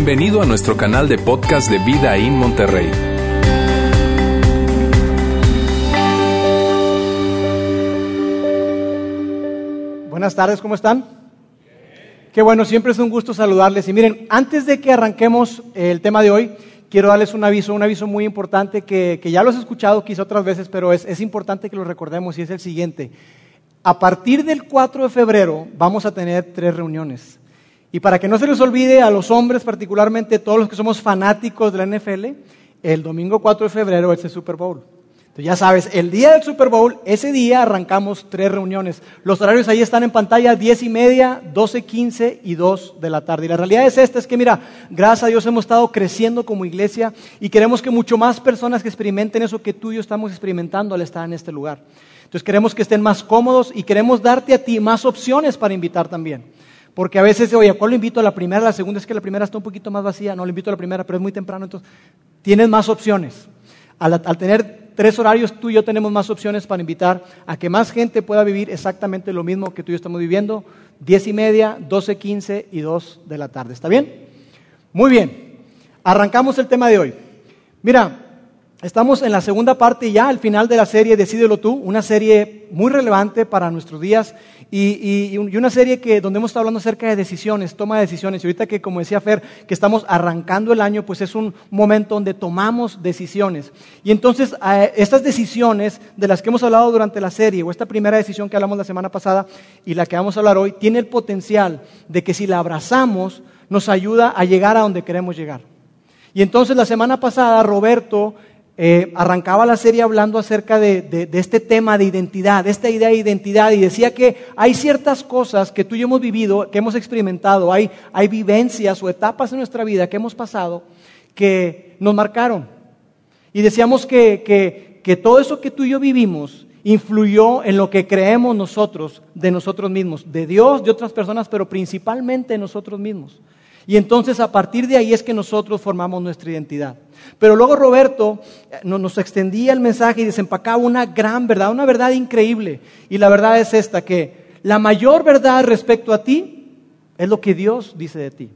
Bienvenido a nuestro canal de podcast de Vida en Monterrey. Buenas tardes, ¿cómo están? Qué bueno, siempre es un gusto saludarles. Y miren, antes de que arranquemos el tema de hoy, quiero darles un aviso, un aviso muy importante que, ya lo has escuchado quizá otras veces, pero es, es importante que lo recordemos y es el siguiente. A partir del 4 de febrero vamos a tener tres reuniones. Y para que no se les olvide a los hombres, particularmente todos los que somos fanáticos de la NFL, el domingo 4 de febrero es el Super Bowl. Entonces ya sabes, el día del Super Bowl, ese día arrancamos tres reuniones. Los horarios ahí están en pantalla, 10 y media, 12, 15 y 2 de la tarde. Y la realidad es esta, es que mira, gracias a Dios hemos estado creciendo como iglesia y queremos que mucho más personas que experimenten eso que tú y yo estamos experimentando al estar en este lugar. Entonces queremos que estén más cómodos y queremos darte a ti más opciones para invitar también. Porque a veces, oye, ¿cuál lo invito a la primera? La segunda es que la primera está un poquito más vacía. No, lo invito a la primera, pero es muy temprano. Entonces, tienes más opciones. Al, tener tres horarios, tú y yo tenemos más opciones para invitar a que más gente pueda vivir exactamente lo mismo que tú y yo estamos viviendo. Diez y media, doce, quince y dos de la tarde. ¿Está bien? Muy bien. Arrancamos el tema de hoy. Mira, Estamos en la segunda parte ya, al final de la serie Decídelo tú, una serie muy relevante para nuestros días y, una serie que, donde hemos estado hablando acerca de decisiones, toma de decisiones. Y ahorita que, como decía Fer, que estamos arrancando el año, pues es un momento donde tomamos decisiones. Y entonces, estas decisiones de las que hemos hablado durante la serie, o esta primera decisión que hablamos la semana pasada y la que vamos a hablar hoy, tiene el potencial de que si la abrazamos, nos ayuda a llegar a donde queremos llegar. Y entonces la semana pasada Roberto eh, arrancaba la serie hablando acerca de, este tema de identidad, de esta idea de identidad, y decía que hay ciertas cosas que tú y yo hemos vivido, que hemos experimentado, hay, vivencias o etapas en nuestra vida que hemos pasado que nos marcaron. Y decíamos que, que todo eso que tú y yo vivimos influyó en lo que creemos nosotros de nosotros mismos, de Dios, de otras personas, pero principalmente de nosotros mismos. Y entonces a partir de ahí es que nosotros formamos nuestra identidad. Pero luego Roberto eh, nos extendía el mensaje y desempacaba una gran verdad, una verdad increíble. Y la verdad es esta, que la mayor verdad respecto a ti es lo que Dios dice de ti.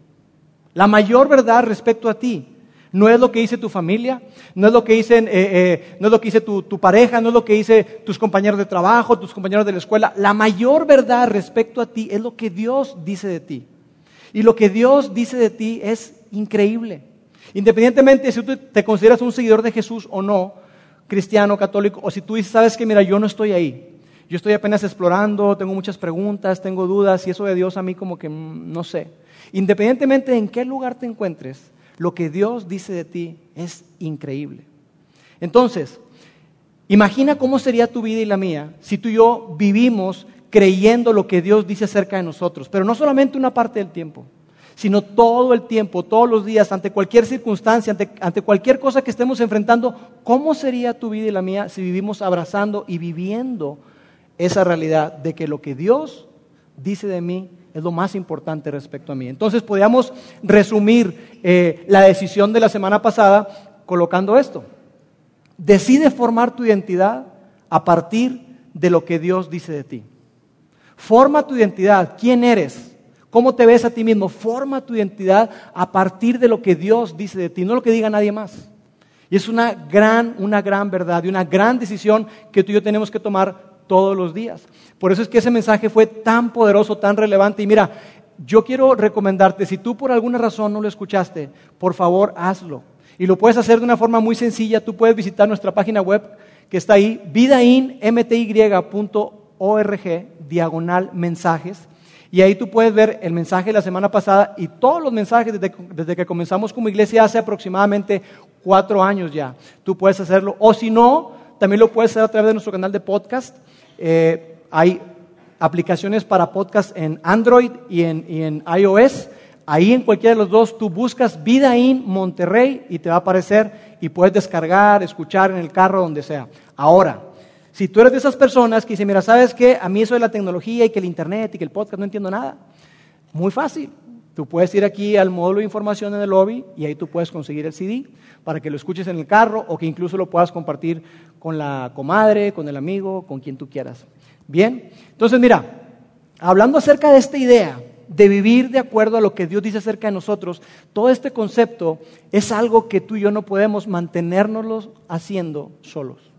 La mayor verdad respecto a ti no es lo que dice tu familia, no es lo que dice, eh, eh, no es lo que dice tu, tu, pareja, no es lo que dice tus compañeros de trabajo, tus compañeros de la escuela. La mayor verdad respecto a ti es lo que Dios dice de ti. Y lo que Dios dice de ti es increíble. Independientemente si tú te consideras un seguidor de Jesús o no, cristiano, católico, o si tú dices, sabes que, mira, yo no estoy ahí. Yo estoy apenas explorando, tengo muchas preguntas, tengo dudas, y eso de Dios a mí como que mm, no sé. Independientemente de en qué lugar te encuentres, lo que Dios dice de ti es increíble. Entonces, imagina cómo sería tu vida y la mía si tú y yo vivimos creyendo lo que Dios dice acerca de nosotros, pero no solamente una parte del tiempo, sino todo el tiempo, todos los días, ante cualquier circunstancia, ante, cualquier cosa que estemos enfrentando, ¿cómo sería tu vida y la mía si vivimos abrazando y viviendo esa realidad de que lo que Dios dice de mí es lo más importante respecto a mí? Entonces podríamos resumir eh, la decisión de la semana pasada colocando esto. Decide formar tu identidad a partir de lo que Dios dice de ti. Forma tu identidad. ¿Quién eres? ¿Cómo te ves a ti mismo? Forma tu identidad a partir de lo que Dios dice de ti, no lo que diga nadie más. Y es una gran, una gran verdad y una gran decisión que tú y yo tenemos que tomar todos los días. Por eso es que ese mensaje fue tan poderoso, tan relevante. Y mira, yo quiero recomendarte, si tú por alguna razón no lo escuchaste, por favor hazlo. Y lo puedes hacer de una forma muy sencilla. Tú puedes visitar nuestra página web que está ahí, vidainmty.org org diagonal mensajes. Y ahí tú puedes ver el mensaje de la semana pasada y todos los mensajes desde, que comenzamos como iglesia hace aproximadamente cuatro años ya. Tú puedes hacerlo. O si no, también lo puedes hacer a través de nuestro canal de podcast. Eh, hay aplicaciones para podcast en Android y en, y en iOS. Ahí en cualquiera de los dos tú buscas Vida in Monterrey y te va a aparecer y puedes descargar, escuchar en el carro, donde sea. Ahora, si tú eres de esas personas que dicen, mira, ¿sabes qué? A mí eso de la tecnología y que el internet y que el podcast no entiendo nada. Muy fácil. Tú puedes ir aquí al módulo de información en el lobby y ahí tú puedes conseguir el CD para que lo escuches en el carro o que incluso lo puedas compartir con la comadre, con el amigo, con quien tú quieras. Bien, entonces mira, hablando acerca de esta idea de vivir de acuerdo a lo que Dios dice acerca de nosotros, todo este concepto es algo que tú y yo no podemos mantenernos haciendo solos.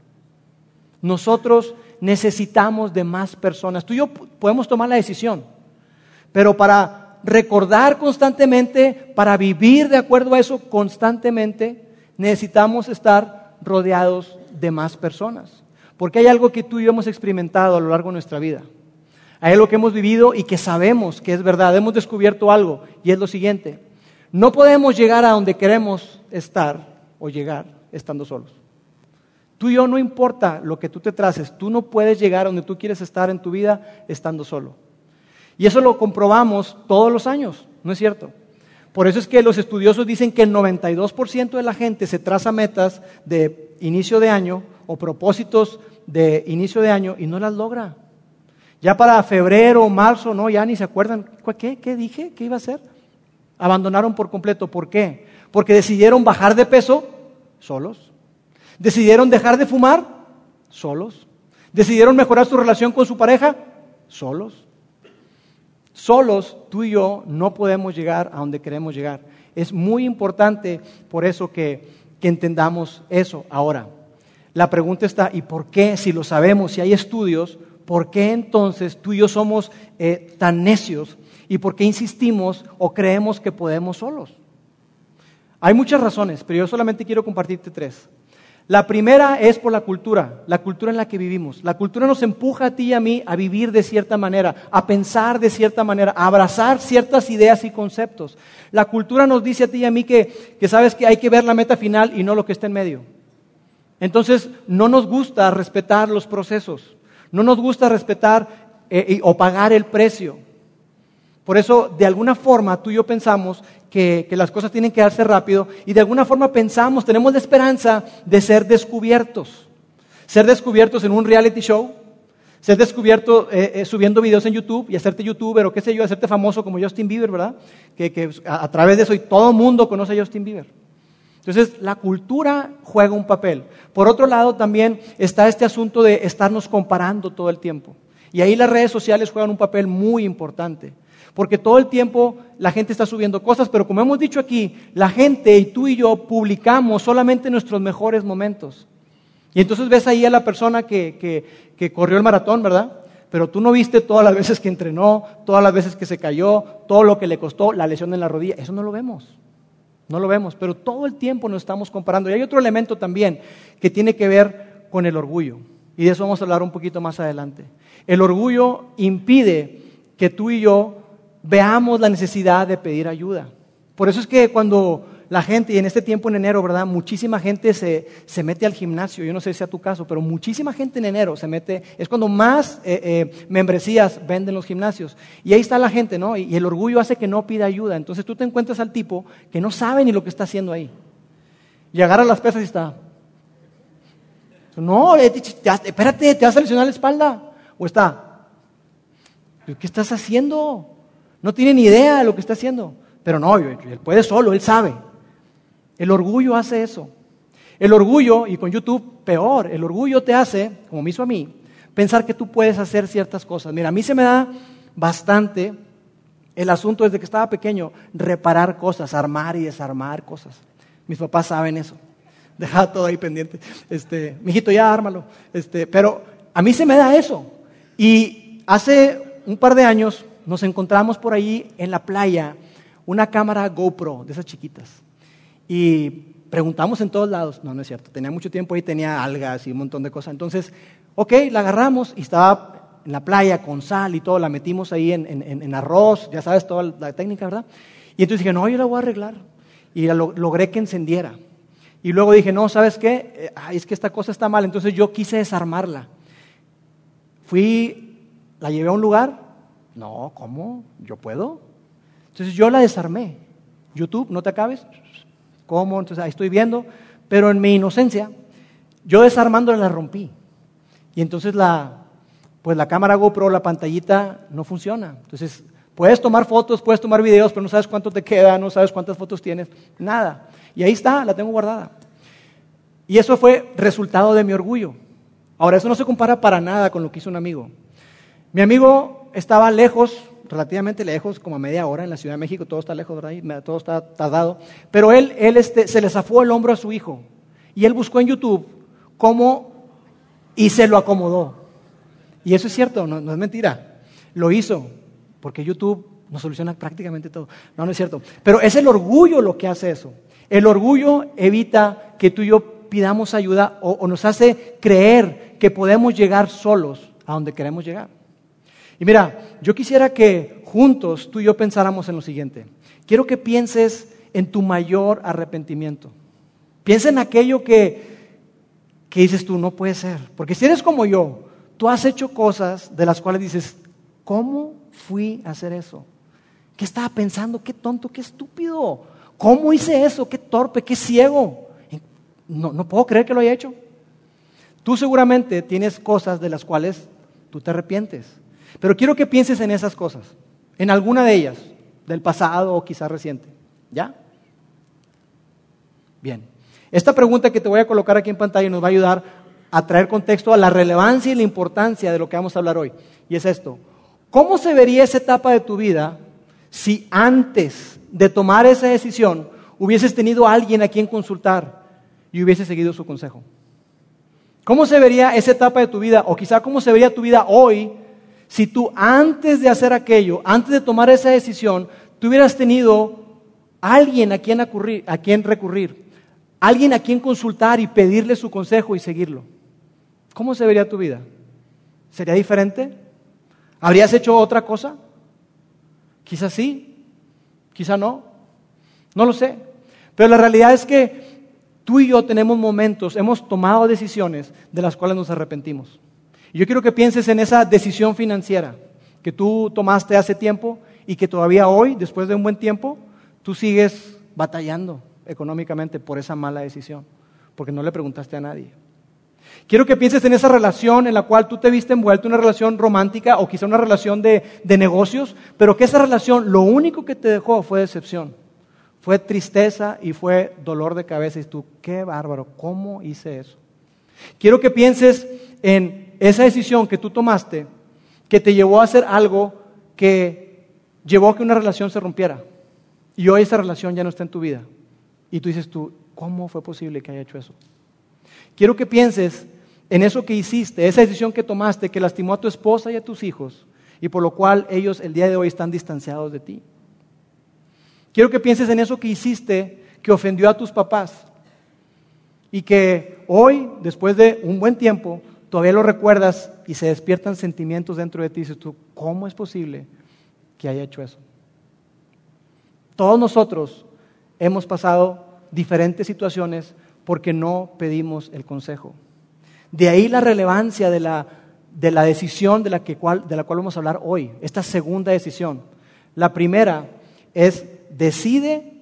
Nosotros necesitamos de más personas. Tú y yo podemos tomar la decisión, pero para recordar constantemente, para vivir de acuerdo a eso constantemente, necesitamos estar rodeados de más personas. Porque hay algo que tú y yo hemos experimentado a lo largo de nuestra vida. Hay algo que hemos vivido y que sabemos que es verdad. Hemos descubierto algo y es lo siguiente. No podemos llegar a donde queremos estar o llegar estando solos. Tú y yo no importa lo que tú te traces, tú no puedes llegar a donde tú quieres estar en tu vida estando solo. Y eso lo comprobamos todos los años, ¿no es cierto? Por eso es que los estudiosos dicen que el 92% de la gente se traza metas de inicio de año o propósitos de inicio de año y no las logra. Ya para febrero o marzo, no, ya ni se acuerdan. ¿Qué? ¿Qué dije? ¿Qué iba a hacer? Abandonaron por completo. ¿Por qué? Porque decidieron bajar de peso solos. Decidieron dejar de fumar solos. Decidieron mejorar su relación con su pareja solos. Solos, tú y yo no podemos llegar a donde queremos llegar. Es muy importante por eso que, entendamos eso ahora. La pregunta está, ¿y por qué si lo sabemos, si hay estudios, por qué entonces tú y yo somos eh, tan necios y por qué insistimos o creemos que podemos solos? Hay muchas razones, pero yo solamente quiero compartirte tres. La primera es por la cultura, la cultura en la que vivimos. La cultura nos empuja a ti y a mí a vivir de cierta manera, a pensar de cierta manera, a abrazar ciertas ideas y conceptos. La cultura nos dice a ti y a mí que, que sabes que hay que ver la meta final y no lo que está en medio. Entonces, no nos gusta respetar los procesos, no nos gusta respetar eh, o pagar el precio. Por eso, de alguna forma, tú y yo pensamos que, las cosas tienen que darse rápido y de alguna forma pensamos, tenemos la esperanza de ser descubiertos. Ser descubiertos en un reality show, ser descubierto eh, eh, subiendo videos en YouTube y hacerte youtuber o qué sé yo, hacerte famoso como Justin Bieber, ¿verdad? Que, a, a, través de eso y todo el mundo conoce a Justin Bieber. Entonces, la cultura juega un papel. Por otro lado, también está este asunto de estarnos comparando todo el tiempo. Y ahí las redes sociales juegan un papel muy importante. Porque todo el tiempo la gente está subiendo cosas, pero como hemos dicho aquí, la gente y tú y yo publicamos solamente nuestros mejores momentos. Y entonces ves ahí a la persona que, corrió el maratón, ¿verdad? Pero tú no viste todas las veces que entrenó, todas las veces que se cayó, todo lo que le costó, la lesión en la rodilla. Eso no lo vemos. No lo vemos, pero todo el tiempo nos estamos comparando. Y hay otro elemento también que tiene que ver con el orgullo. Y de eso vamos a hablar un poquito más adelante. El orgullo impide que tú y yo veamos la necesidad de pedir ayuda. Por eso es que cuando la gente, y en este tiempo en enero, ¿verdad? Muchísima gente se, mete al gimnasio, yo no sé si sea tu caso, pero muchísima gente en enero se mete, es cuando más eh, eh, membresías venden los gimnasios. Y ahí está la gente, ¿no? Y, el orgullo hace que no pida ayuda. Entonces tú te encuentras al tipo que no sabe ni lo que está haciendo ahí. Y agarra las pesas y está. No, eh, espérate, te vas a lesionar la espalda. O está. ¿Qué estás haciendo? No tiene ni idea de lo que está haciendo. Pero no, él puede solo, él sabe. El orgullo hace eso. El orgullo, y con YouTube peor, el orgullo te hace, como me hizo a mí, pensar que tú puedes hacer ciertas cosas. Mira, a mí se me da bastante el asunto desde que estaba pequeño, reparar cosas, armar y desarmar cosas. Mis papás saben eso. Dejaba todo ahí pendiente. Este, mijito, ya ármalo. Este, pero a mí se me da eso. Y hace un par de años nos encontramos por ahí en la playa una cámara GoPro de esas chiquitas. Y preguntamos en todos lados. No, no es cierto. Tenía mucho tiempo ahí, tenía algas y un montón de cosas. Entonces, ok, la agarramos y estaba en la playa con sal y todo. La metimos ahí en, arroz, ya sabes, toda la técnica, ¿verdad? Y entonces dije, no, yo la voy a arreglar. Y logré que encendiera. Y luego dije, no, ¿sabes qué? Eh, es que esta cosa está mal. Entonces yo quise desarmarla. Fui, la llevé a un lugar, no, ¿cómo? ¿Yo puedo? Entonces yo la desarmé. YouTube, no te acabes. ¿Cómo? Entonces ahí estoy viendo. Pero en mi inocencia, yo desarmándola la rompí. Y entonces la, pues la cámara GoPro, la pantallita, no funciona. Entonces, puedes tomar fotos, puedes tomar videos, pero no sabes cuánto te queda, no sabes cuántas fotos tienes, nada. Y ahí está, la tengo guardada. Y eso fue resultado de mi orgullo. Ahora, eso no se compara para nada con lo que hizo un amigo. Mi amigo estaba lejos, relativamente lejos, como a media hora en la Ciudad de México, todo está lejos, ¿verdad? Todo está tardado. Pero él, él este, se le zafó el hombro a su hijo y él buscó en YouTube cómo y se lo acomodó. Y eso es cierto, no, no es mentira. Lo hizo, porque YouTube nos soluciona prácticamente todo. No, no es cierto. Pero es el orgullo lo que hace eso. El orgullo evita que tú y yo pidamos ayuda o, o nos hace creer que podemos llegar solos a donde queremos llegar. Y mira, yo quisiera que juntos tú y yo pensáramos en lo siguiente. Quiero que pienses en tu mayor arrepentimiento. Piensa en aquello que, que dices tú, no puede ser. Porque si eres como yo, tú has hecho cosas de las cuales dices, ¿cómo fui a hacer eso? ¿Qué estaba pensando? ¿Qué tonto? ¿Qué estúpido? ¿Cómo hice eso? ¿Qué torpe? ¿Qué ciego? No, no puedo creer que lo haya hecho. Tú seguramente tienes cosas de las cuales tú te arrepientes. Pero quiero que pienses en esas cosas, en alguna de ellas, del pasado o quizás reciente. ¿Ya? Bien. Esta pregunta que te voy a colocar aquí en pantalla nos va a ayudar a traer contexto a la relevancia y la importancia de lo que vamos a hablar hoy. Y es esto. ¿Cómo se vería esa etapa de tu vida si antes de tomar esa decisión hubieses tenido a alguien a quien consultar y hubieses seguido su consejo? ¿Cómo se vería esa etapa de tu vida? O quizá cómo se vería tu vida hoy si tú antes de hacer aquello, antes de tomar esa decisión, tuvieras tenido alguien a quien, a quien recurrir, alguien a quien consultar y pedirle su consejo y seguirlo. ¿Cómo se vería tu vida? ¿Sería diferente? ¿Habrías hecho otra cosa? Quizás sí, quizá no, no lo sé. Pero la realidad es que tú y yo tenemos momentos, hemos tomado decisiones de las cuales nos arrepentimos. Yo quiero que pienses en esa decisión financiera que tú tomaste hace tiempo y que todavía hoy, después de un buen tiempo, tú sigues batallando económicamente por esa mala decisión, porque no le preguntaste a nadie. Quiero que pienses en esa relación en la cual tú te viste envuelto, una relación romántica o quizá una relación de, de, negocios, pero que esa relación lo único que te dejó fue decepción, fue tristeza y fue dolor de cabeza. Y tú, qué bárbaro, ¿cómo hice eso? Quiero que pienses en esa decisión que tú tomaste que te llevó a hacer algo que llevó a que una relación se rompiera. Y hoy esa relación ya no está en tu vida. Y tú dices tú, ¿cómo fue posible que haya hecho eso? Quiero que pienses en eso que hiciste, esa decisión que tomaste que lastimó a tu esposa y a tus hijos y por lo cual ellos el día de hoy están distanciados de ti. Quiero que pienses en eso que hiciste que ofendió a tus papás y que hoy, después de un buen tiempo, todavía lo recuerdas y se despiertan sentimientos dentro de ti dices tú, ¿cómo es posible que haya hecho eso? Todos nosotros hemos pasado diferentes situaciones porque no pedimos el consejo. De ahí la relevancia de la, de la decisión de la, que cual, de la cual vamos a hablar hoy, esta segunda decisión. La primera es decide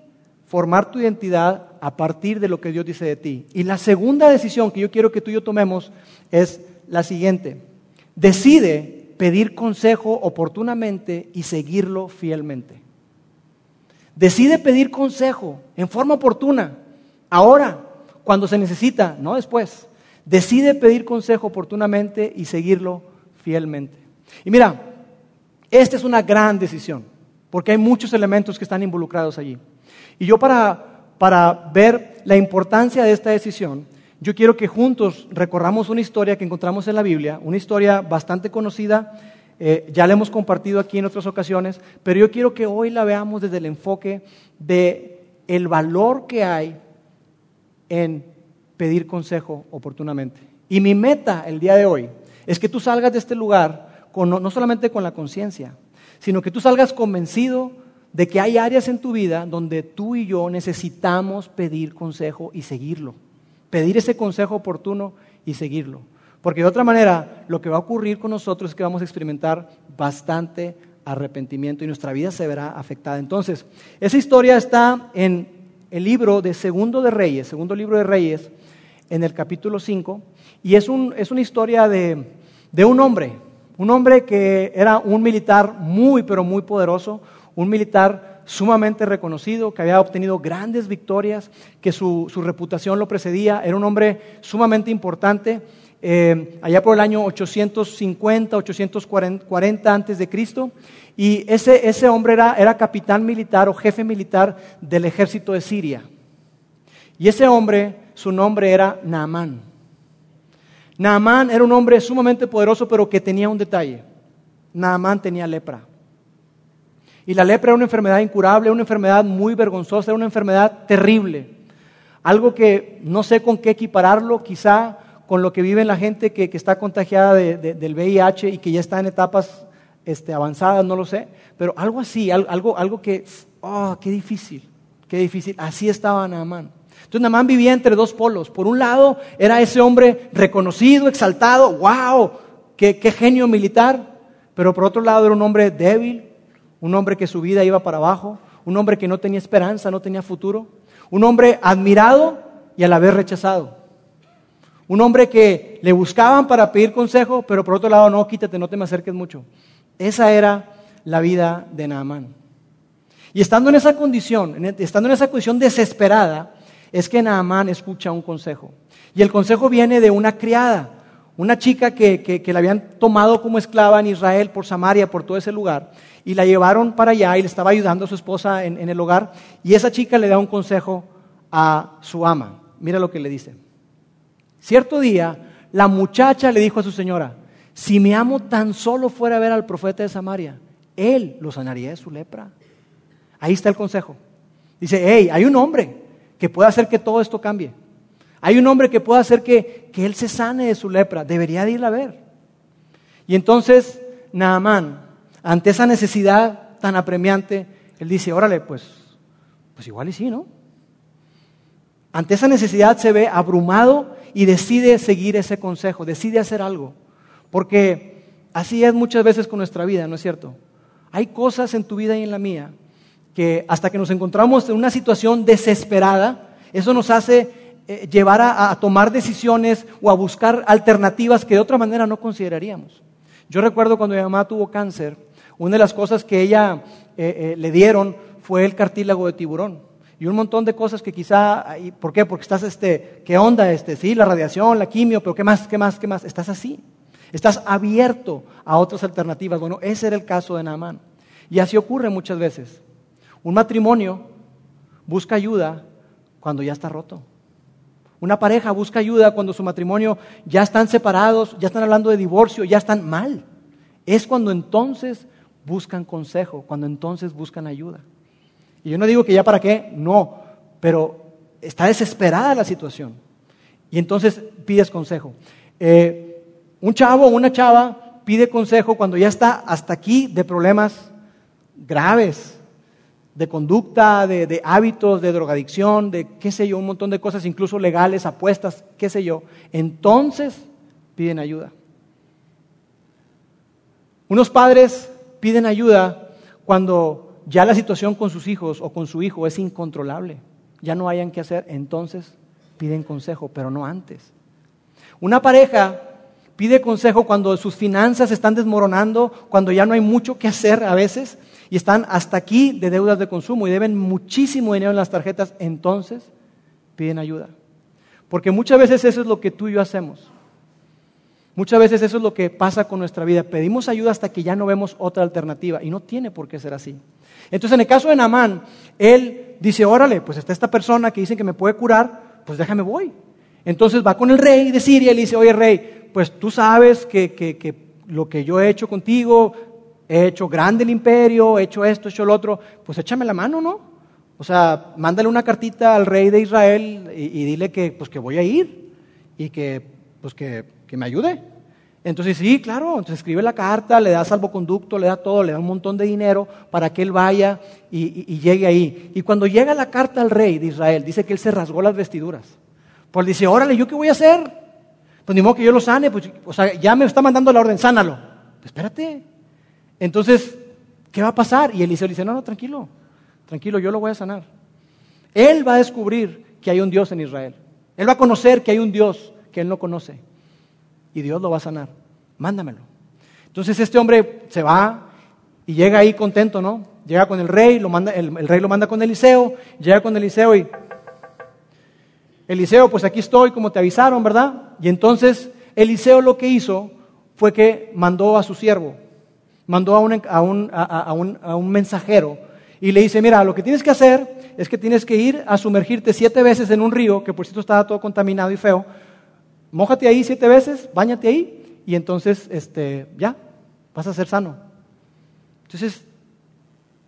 formar tu identidad a partir de lo que Dios dice de ti. Y la segunda decisión que yo quiero que tú y yo tomemos es la siguiente. Decide pedir consejo oportunamente y seguirlo fielmente. Decide pedir consejo en forma oportuna, ahora, cuando se necesita, no después. Decide pedir consejo oportunamente y seguirlo fielmente. Y mira, esta es una gran decisión, porque hay muchos elementos que están involucrados allí. Y yo para, para ver la importancia de esta decisión, yo quiero que juntos recorramos una historia que encontramos en la Biblia, una historia bastante conocida, eh, ya la hemos compartido aquí en otras ocasiones, pero yo quiero que hoy la veamos desde el enfoque de el valor que hay en pedir consejo oportunamente. Y mi meta el día de hoy es que tú salgas de este lugar con, no, solamente con la conciencia, sino que tú salgas convencido de que hay áreas en tu vida donde tú y yo necesitamos pedir consejo y seguirlo. Pedir ese consejo oportuno y seguirlo. Porque de otra manera, lo que va a ocurrir con nosotros es que vamos a experimentar bastante arrepentimiento y nuestra vida se verá afectada. Entonces, esa historia está en el libro de Segundo de Reyes, Segundo libro de Reyes, en el capítulo 5, y es, un, es una historia de un hombre, un hombre que era un militar muy, pero muy poderoso, un militar sumamente reconocido, que había obtenido grandes victorias, que su, reputación lo precedía, era un hombre sumamente importante eh, allá por el año 850, 840 antes de Cristo, y ese, ese hombre era, era capitán militar o jefe militar del ejército de Siria. Y ese hombre, su nombre era Naamán. Naamán era un hombre sumamente poderoso, pero que tenía un detalle. Naamán tenía lepra. Y la lepra era una enfermedad incurable, una enfermedad muy vergonzosa, una enfermedad terrible. Algo que no sé con qué equipararlo, quizá con lo que vive la gente que, está contagiada del VIH y que ya está en etapas este, avanzadas, no lo sé, pero algo así, algo, algo que, oh, qué difícil, qué difícil. Así estaba Naamán. Entonces Naamán vivía entre dos polos. Por un lado era ese hombre reconocido, exaltado, wow, qué genio militar, pero por otro lado era un hombre débil, un hombre que su vida iba para abajo, un hombre que no tenía esperanza, no tenía futuro, un hombre admirado y a la vez rechazado. Un hombre que le buscaban para pedir consejo, pero por otro lado, no, quítate, no te me acerques mucho. Esa era la vida de Naamán. Y estando en esa condición, estando en esa condición desesperada, es que Naamán escucha un consejo. Y el consejo viene de una criada, una chica que, que, la habían tomado como esclava en Israel, por Samaria, por todo ese lugar, y la llevaron para allá y le estaba ayudando a su esposa en el hogar, y esa chica le da un consejo a su ama. Mira lo que le dice. Cierto día, la muchacha le dijo a su señora, si mi amo tan solo fuera a ver al profeta de Samaria, él lo sanaría de su lepra. Ahí está el consejo. Dice, hey, hay un hombre que puede hacer que todo esto cambie. Hay un hombre que puede hacer que, que él se sane de su lepra. Debería de irla a ver. Y entonces, Naamán, ante esa necesidad tan apremiante, él dice, órale, pues, pues igual y sí, ¿no? Ante esa necesidad se ve abrumado y decide seguir ese consejo, decide hacer algo. Porque así es muchas veces con nuestra vida, ¿no es cierto? Hay cosas en tu vida y en la mía que hasta que nos encontramos en una situación desesperada, eso nos hace eh, llevar a, tomar decisiones o a buscar alternativas que de otra manera no consideraríamos. Yo recuerdo cuando mi mamá tuvo cáncer, una de las cosas que ella eh, eh, le dieron fue el cartílago de tiburón y un montón de cosas que quizá, ¿por qué? Porque estás, este, ¿qué onda? Este, sí, la radiación, la quimio, pero ¿qué más, qué más, qué más? Estás así. Estás abierto a otras alternativas. Bueno, ese era el caso de Naamán. Y así ocurre muchas veces. Un matrimonio busca ayuda cuando ya está roto. Una pareja busca ayuda cuando su matrimonio ya están separados, ya están hablando de divorcio, ya están mal. Es cuando entonces buscan consejo, cuando entonces buscan ayuda. Y yo no digo que ya para qué, no, pero está desesperada la situación. Y entonces pides consejo. Eh, un chavo o una chava pide consejo cuando ya está hasta aquí de problemas graves, de conducta, de, de, hábitos, de drogadicción, de qué sé yo, un montón de cosas, incluso legales, apuestas, qué sé yo. Entonces piden ayuda. Unos padres piden ayuda cuando ya la situación con sus hijos o con su hijo es incontrolable, ya no hayan que hacer, entonces piden consejo, pero no antes. Una pareja pide consejo cuando sus finanzas están desmoronando, cuando ya no hay mucho que hacer a veces y están hasta aquí de deudas de consumo y deben muchísimo dinero en las tarjetas, entonces piden ayuda. Porque muchas veces eso es lo que tú y yo hacemos. Muchas veces eso es lo que pasa con nuestra vida. Pedimos ayuda hasta que ya no vemos otra alternativa y no tiene por qué ser así. Entonces, en el caso de Namán, él dice, órale, pues está esta persona que dicen que me puede curar, pues déjame voy. Entonces va con el rey de Siria y le dice, oye rey, pues tú sabes que, que, lo que yo he hecho contigo, he hecho grande el imperio, he hecho esto, he hecho lo otro, pues échame la mano, ¿no? O sea, mándale una cartita al rey de Israel y, dile que, pues, que voy a ir y que, pues, que, que me ayude. Entonces, sí, claro, entonces escribe la carta, le da salvoconducto, le da todo, le da un montón de dinero para que él vaya y, llegue ahí. Y cuando llega la carta al rey de Israel, dice que él se rasgó las vestiduras. Pues dice, órale, ¿yo qué voy a hacer? Pues ni modo que yo lo sane, pues, o sea, ya me está mandando la orden, sánalo. Pues, espérate. Entonces, ¿qué va a pasar? Y Eliseo dice, no, no, tranquilo, tranquilo, yo lo voy a sanar. Él va a descubrir que hay un Dios en Israel. Él va a conocer que hay un Dios que él no conoce y Dios lo va a sanar. Mándamelo. Entonces este hombre se va y llega ahí contento, ¿no? Llega con el rey, lo manda, el, rey lo manda con Eliseo, llega con Eliseo y Eliseo, pues aquí estoy, como te avisaron, ¿verdad? Y entonces Eliseo lo que hizo fue que mandó a su siervo, mandó a un, a un, a un, a un mensajero y le dice, mira, lo que tienes que hacer es que tienes que ir a sumergirte siete veces en un río, que por cierto estaba todo contaminado y feo, mójate ahí siete veces, bañate ahí y entonces este, ya, vas a ser sano. Entonces,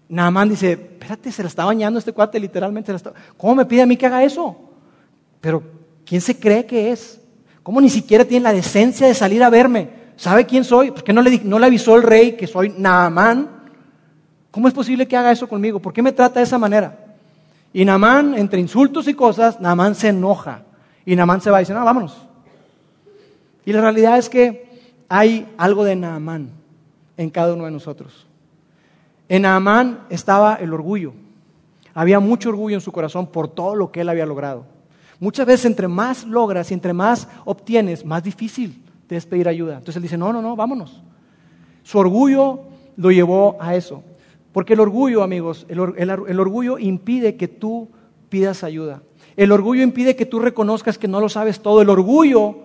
Naamán dice, espérate, se la está bañando este cuate literalmente. ¿Cómo me pide a mí que haga eso? Pero, ¿quién se cree que es? ¿Cómo ni siquiera tiene la decencia de salir a verme? ¿Sabe quién soy? ¿Por qué no le, no le avisó el rey que soy Naamán? ¿Cómo es posible que haga eso conmigo? ¿Por qué me trata de esa manera? Y Naamán, entre insultos y cosas, Naamán se enoja. Y Naamán se va y dice, no, vámonos. Y la realidad es que hay algo de Naamán en cada uno de nosotros. En Naamán estaba el orgullo. Había mucho orgullo en su corazón por todo lo que él había logrado. Muchas veces entre más logras y entre más obtienes, más difícil es pedir ayuda. Entonces él dice, no, no, no, vámonos. Su orgullo lo llevó a eso. Porque el orgullo, amigos, el, el orgullo impide que tú pidas ayuda. El orgullo impide que tú reconozcas que no lo sabes todo. El orgullo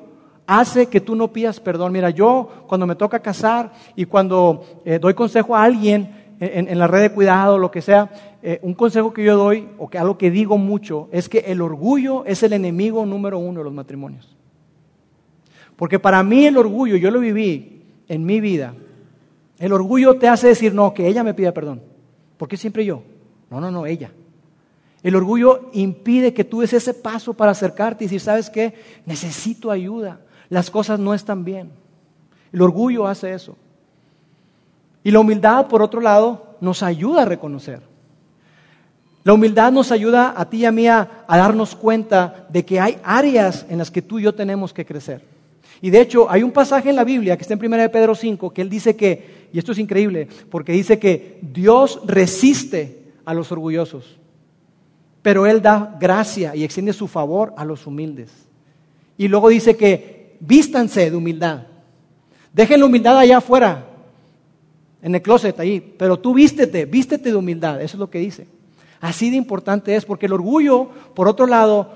hace que tú no pidas perdón. Mira, yo cuando me toca casar y cuando eh, doy consejo a alguien en, la red de cuidado, lo que sea, eh, un consejo que yo doy o que algo que digo mucho es que el orgullo es el enemigo número uno de los matrimonios. Porque para mí el orgullo, yo lo viví en mi vida, el orgullo te hace decir, no, que ella me pida perdón. ¿Por qué siempre yo? No, no, no, ella. El orgullo impide que tú des ese paso para acercarte y decir, ¿sabes qué? Necesito ayuda las cosas no están bien. El orgullo hace eso. Y la humildad, por otro lado, nos ayuda a reconocer. La humildad nos ayuda a ti y a mí a, darnos cuenta de que hay áreas en las que tú y yo tenemos que crecer. Y de hecho, hay un pasaje en la Biblia que está en 1 de Pedro 5 que él dice que, y esto es increíble, porque dice que Dios resiste a los orgullosos, pero Él da gracia y extiende su favor a los humildes. Y luego dice que vístanse de humildad. Dejen la humildad allá afuera, en el closet ahí, pero tú vístete, vístete de humildad, eso es lo que dice. Así de importante es, porque el orgullo, por otro lado,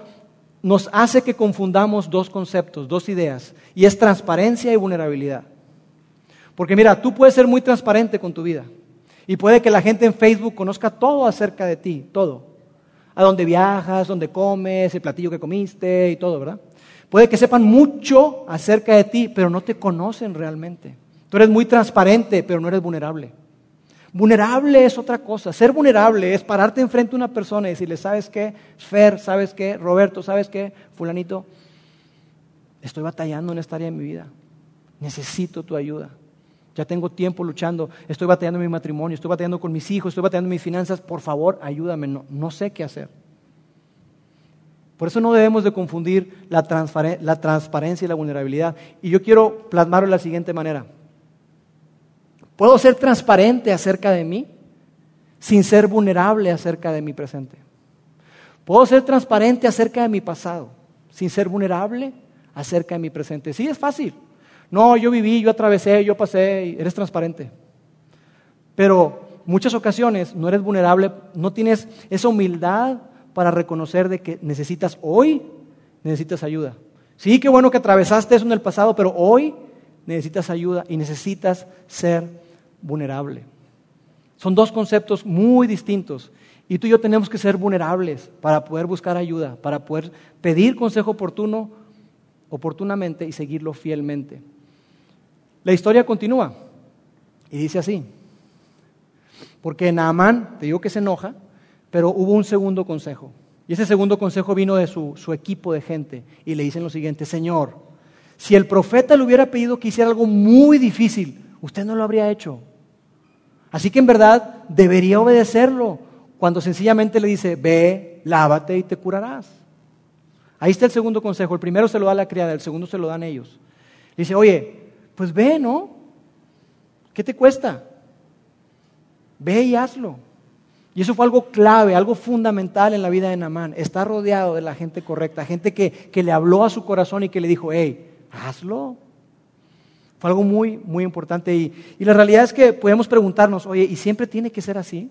nos hace que confundamos dos conceptos, dos ideas, y es transparencia y vulnerabilidad. Porque mira, tú puedes ser muy transparente con tu vida, y puede que la gente en Facebook conozca todo acerca de ti, todo. A dónde viajas, dónde comes, el platillo que comiste y todo, ¿verdad? Puede que sepan mucho acerca de ti, pero no te conocen realmente. Tú eres muy transparente, pero no eres vulnerable. Vulnerable es otra cosa. Ser vulnerable es pararte enfrente a una persona y decirle, ¿sabes qué? Fer, ¿sabes qué? Roberto, ¿sabes qué? Fulanito, estoy batallando en esta área de mi vida. Necesito tu ayuda. Ya tengo tiempo luchando, estoy batallando en mi matrimonio, estoy batallando con mis hijos, estoy batallando en mis finanzas. Por favor, ayúdame. No, no sé qué hacer. Por eso no debemos de confundir la, transparencia y la vulnerabilidad. Y yo quiero plasmarlo de la siguiente manera. ¿Puedo ser transparente acerca de mí sin ser vulnerable acerca de mi presente? ¿Puedo ser transparente acerca de mi pasado sin ser vulnerable acerca de mi presente? Sí, es fácil. No, yo viví, yo atravesé, yo pasé, eres transparente. Pero muchas ocasiones no eres vulnerable, no tienes esa humildad para reconocer de que necesitas hoy, necesitas ayuda. Sí, qué bueno que atravesaste eso en el pasado, pero hoy necesitas ayuda y necesitas ser vulnerable. Son dos conceptos muy distintos. Y tú y yo tenemos que ser vulnerables para poder buscar ayuda, para poder pedir consejo oportuno, oportunamente y seguirlo fielmente. La historia continúa y dice así. Porque Naamán, te digo que se enoja, pero hubo un segundo consejo. Y ese segundo consejo vino de su, equipo de gente. Y le dicen lo siguiente, Señor, si el profeta le hubiera pedido que hiciera algo muy difícil, usted no lo habría hecho. Así que en verdad debería obedecerlo cuando sencillamente le dice, ve, lávate y te curarás. Ahí está el segundo consejo. El primero se lo da la criada, el segundo se lo dan ellos. dice, oye, pues ve, ¿no? ¿Qué te cuesta? Ve y hazlo. Y eso fue algo clave, algo fundamental en la vida de Namán. Está rodeado de la gente correcta, gente que, le habló a su corazón y que le dijo, hey, hazlo. Fue algo muy, muy importante. Y, y la realidad es que podemos preguntarnos, oye, ¿y siempre tiene que ser así?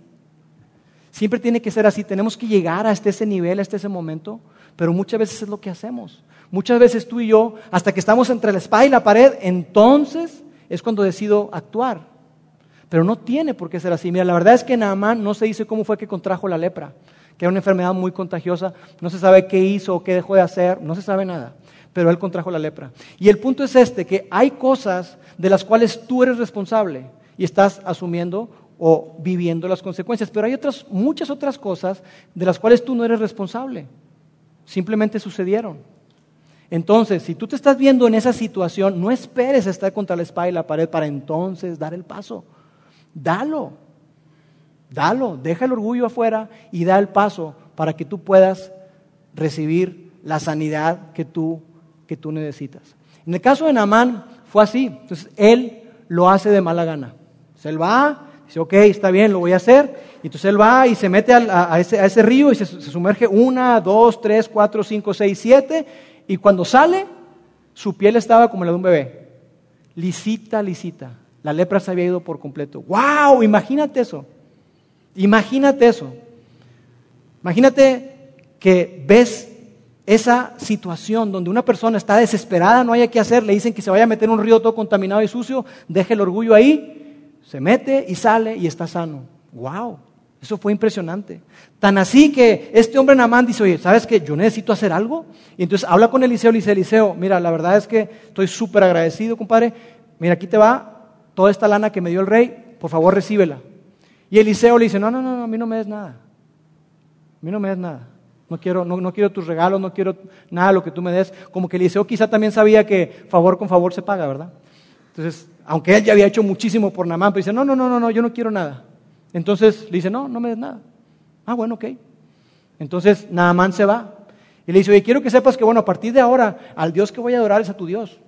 Siempre tiene que ser así. Tenemos que llegar hasta ese nivel, hasta ese momento. Pero muchas veces es lo que hacemos. Muchas veces tú y yo, hasta que estamos entre la espada y la pared, entonces es cuando decido actuar. Pero no tiene por qué ser así. Mira, la verdad es que Naamán no se dice cómo fue que contrajo la lepra, que era una enfermedad muy contagiosa. No se sabe qué hizo o qué dejó de hacer, no se sabe nada. Pero él contrajo la lepra. Y el punto es este, que hay cosas de las cuales tú eres responsable y estás asumiendo o viviendo las consecuencias. Pero hay otras, muchas otras cosas de las cuales tú no eres responsable. Simplemente sucedieron. Entonces, si tú te estás viendo en esa situación, no esperes estar contra la espada y la pared para entonces dar el paso. Dalo. Dalo. Deja el orgullo afuera y da el paso para que tú puedas recibir la sanidad que tú, que tú necesitas. En el caso de Naamán fue así. Entonces, él lo hace de mala gana. Entonces, él va, dice, ok, está bien, lo voy a hacer. Y entonces él va y se mete a, ese, río y se, se, sumerge una, dos, tres, cuatro, cinco, seis, siete. Y cuando sale, su piel estaba como la de un bebé. Lisita, lisita. La lepra se había ido por completo. ¡Wow! Imagínate eso. Imagínate eso. Imagínate que ves esa situación donde una persona está desesperada, no hay qué hacer, le dicen que se vaya a meter en un río todo contaminado y sucio, deje el orgullo ahí, se mete y sale y está sano. ¡Wow! Eso fue impresionante. Tan así que este hombre Namán dice, oye, ¿sabes qué? Yo necesito hacer algo. Y entonces habla con Eliseo y dice, Eliseo, mira, la verdad es que estoy súper agradecido, compadre. Mira, aquí te va toda esta lana que me dio el rey, por favor recíbela. Y Eliseo le dice, no, no, no, a mí no me des nada. A mí no me des nada. No quiero, no, no quiero tus regalos, no quiero nada de lo que tú me des. Como que Eliseo quizá también sabía que favor con favor se paga, ¿verdad? Entonces, aunque él ya había hecho muchísimo por Namán, pero dice, no, no, no, no, no, yo no quiero nada. Entonces le dice, no, no me des nada. Ah, bueno, ok. Entonces Naamán se va. Y le dice, oye, quiero que sepas que, bueno, a partir de ahora, al Dios que voy a adorar es a tu Dios,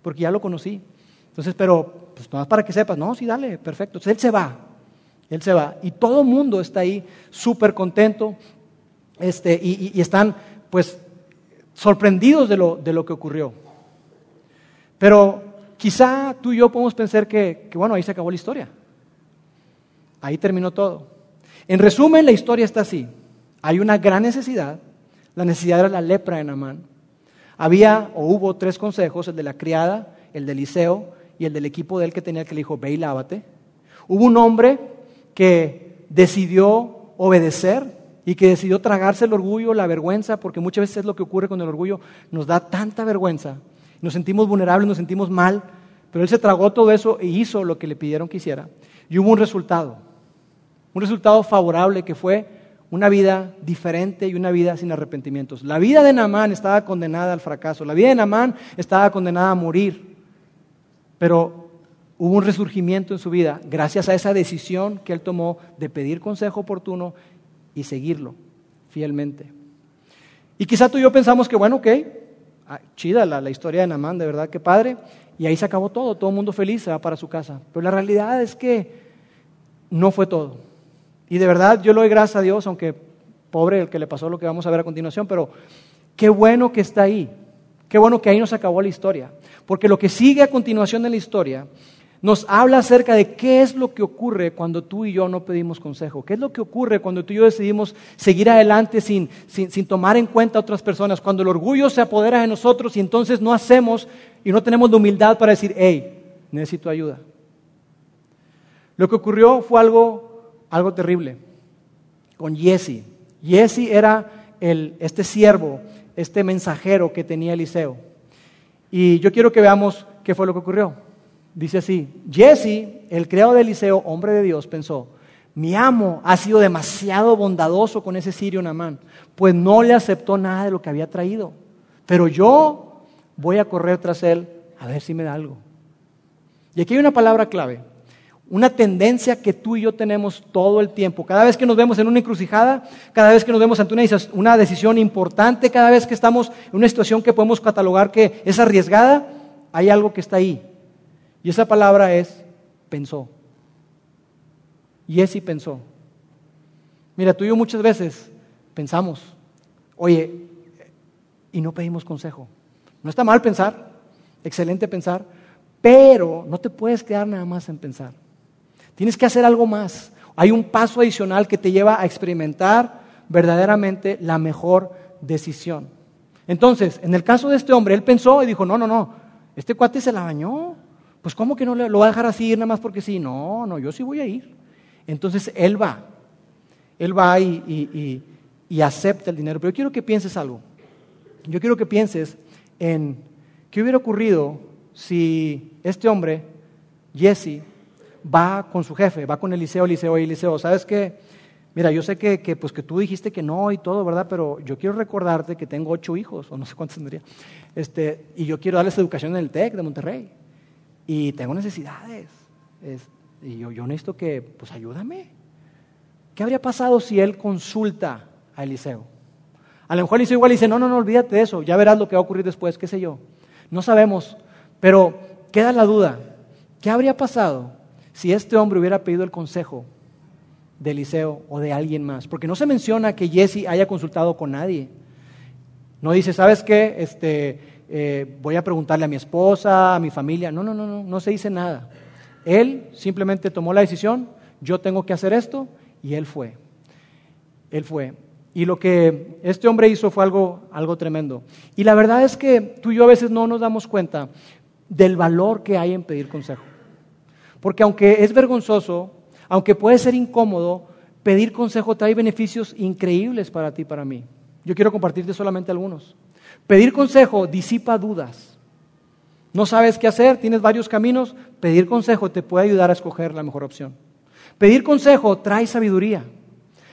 porque ya lo conocí. Entonces, pero, pues nada más para que sepas, no, sí, dale, perfecto. Entonces él se va, él se va. Y todo el mundo está ahí súper contento este, y, están, pues, sorprendidos de lo, de lo que ocurrió. Pero quizá tú y yo podemos pensar que, que, bueno, ahí se acabó la historia. Ahí terminó todo. En resumen, la historia está así. Hay una gran necesidad. La necesidad era la lepra de Namán. Había o hubo tres consejos, el de la criada, el de Eliseo y el del equipo de él que tenía que le dijo, ve y lávate. Hubo un hombre que decidió obedecer y que decidió tragarse el orgullo, la vergüenza, porque muchas veces es lo que ocurre con el orgullo, nos da tanta vergüenza, nos sentimos vulnerables, nos sentimos mal, pero él se tragó todo eso e hizo lo que le pidieron que hiciera. Y hubo un resultado un resultado favorable que fue una vida diferente y una vida sin arrepentimientos. La vida de Naamán estaba condenada al fracaso, la vida de Naamán estaba condenada a morir, pero hubo un resurgimiento en su vida gracias a esa decisión que él tomó de pedir consejo oportuno y seguirlo fielmente. Y quizá tú y yo pensamos que, bueno, ok, ah, chida la, la historia de Naamán, de verdad que padre, y ahí se acabó todo, todo el mundo feliz se va para su casa. Pero la realidad es que no fue todo. Y de verdad yo le doy gracias a Dios, aunque pobre el que le pasó lo que vamos a ver a continuación, pero qué bueno que está ahí. Qué bueno que ahí nos acabó la historia. Porque lo que sigue a continuación de la historia nos habla acerca de qué es lo que ocurre cuando tú y yo no pedimos consejo. ¿Qué es lo que ocurre cuando tú y yo decidimos seguir adelante sin, sin, sin tomar en cuenta a otras personas? Cuando el orgullo se apodera de nosotros y entonces no hacemos y no tenemos la humildad para decir, hey, necesito ayuda. Lo que ocurrió fue algo algo terrible con Jesse. Jesse era el, este siervo, este mensajero que tenía Eliseo. Y yo quiero que veamos qué fue lo que ocurrió. Dice así, Jesse, el criado de Eliseo, hombre de Dios, pensó, mi amo ha sido demasiado bondadoso con ese sirio Namán, pues no le aceptó nada de lo que había traído. Pero yo voy a correr tras él a ver si me da algo. Y aquí hay una palabra clave una tendencia que tú y yo tenemos todo el tiempo. Cada vez que nos vemos en una encrucijada, cada vez que nos vemos ante una decisión importante, cada vez que estamos en una situación que podemos catalogar que es arriesgada, hay algo que está ahí. Y esa palabra es pensó. Y ese pensó. Mira, tú y yo muchas veces pensamos, oye, y no pedimos consejo. No está mal pensar, excelente pensar, pero no te puedes quedar nada más en pensar. Tienes que hacer algo más. Hay un paso adicional que te lleva a experimentar verdaderamente la mejor decisión. Entonces, en el caso de este hombre, él pensó y dijo, no, no, no, este cuate se la bañó. Pues ¿cómo que no lo va a dejar así nada más porque sí? No, no, yo sí voy a ir. Entonces él va, él va y, y acepta el dinero. Pero yo quiero que pienses algo. Yo quiero que pienses en qué hubiera ocurrido si este hombre, Jesse, va con su jefe, va con Eliseo, Eliseo y Eliseo. ¿Sabes qué? Mira, yo sé que, que, pues, que tú dijiste que no y todo, ¿verdad? Pero yo quiero recordarte que tengo ocho hijos, o no sé cuántos tendría, este, y yo quiero darles educación en el TEC de Monterrey. Y tengo necesidades. y yo, yo necesito que, pues ayúdame. ¿Qué habría pasado si él consulta a Eliseo? A lo mejor Eliseo igual dice, no, no, no, olvídate de eso, ya verás lo que va a ocurrir después, qué sé yo. No sabemos, pero queda la duda. ¿Qué habría pasado si este hombre hubiera pedido el consejo de Eliseo o de alguien más? Porque no se menciona que Jesse haya consultado con nadie. No dice, ¿sabes qué? Este, eh, voy a preguntarle a mi esposa, a mi familia. No, no, no, no, no se dice nada. Él simplemente tomó la decisión, yo tengo que hacer esto, y él fue. Él fue. Y lo que este hombre hizo fue algo, algo tremendo. Y la verdad es que tú y yo a veces no nos damos cuenta del valor que hay en pedir consejo. Porque aunque es vergonzoso, aunque puede ser incómodo, pedir consejo trae beneficios increíbles para ti y para mí. Yo quiero compartirte solamente algunos. Pedir consejo disipa dudas. No sabes qué hacer, tienes varios caminos, pedir consejo te puede ayudar a escoger la mejor opción. Pedir consejo trae sabiduría.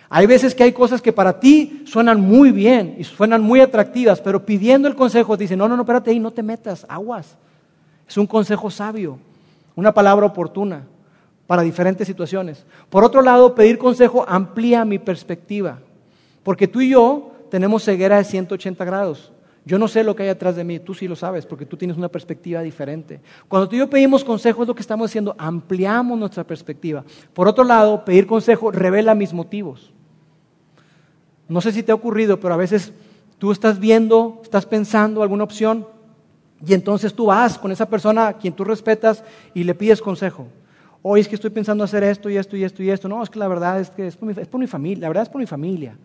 Hay veces que hay cosas que para ti suenan muy bien y suenan muy atractivas, pero pidiendo el consejo te no, no, no, espérate ahí, no te metas, aguas. Es un consejo sabio, una palabra oportuna para diferentes situaciones. Por otro lado, pedir consejo amplía mi perspectiva, porque tú y yo tenemos ceguera de 180 grados. Yo no sé lo que hay atrás de mí, tú sí lo sabes, porque tú tienes una perspectiva diferente. Cuando tú y yo pedimos consejo es lo que estamos haciendo, ampliamos nuestra perspectiva. Por otro lado, pedir consejo revela mis motivos. No sé si te ha ocurrido, pero a veces tú estás viendo, estás pensando alguna opción y entonces tú vas con esa persona a quien tú respetas y le pides consejo. Hoy es que estoy pensando hacer esto y esto y esto y esto. No, es que la verdad es que es por mi, es por mi familia. La verdad es por mi familia.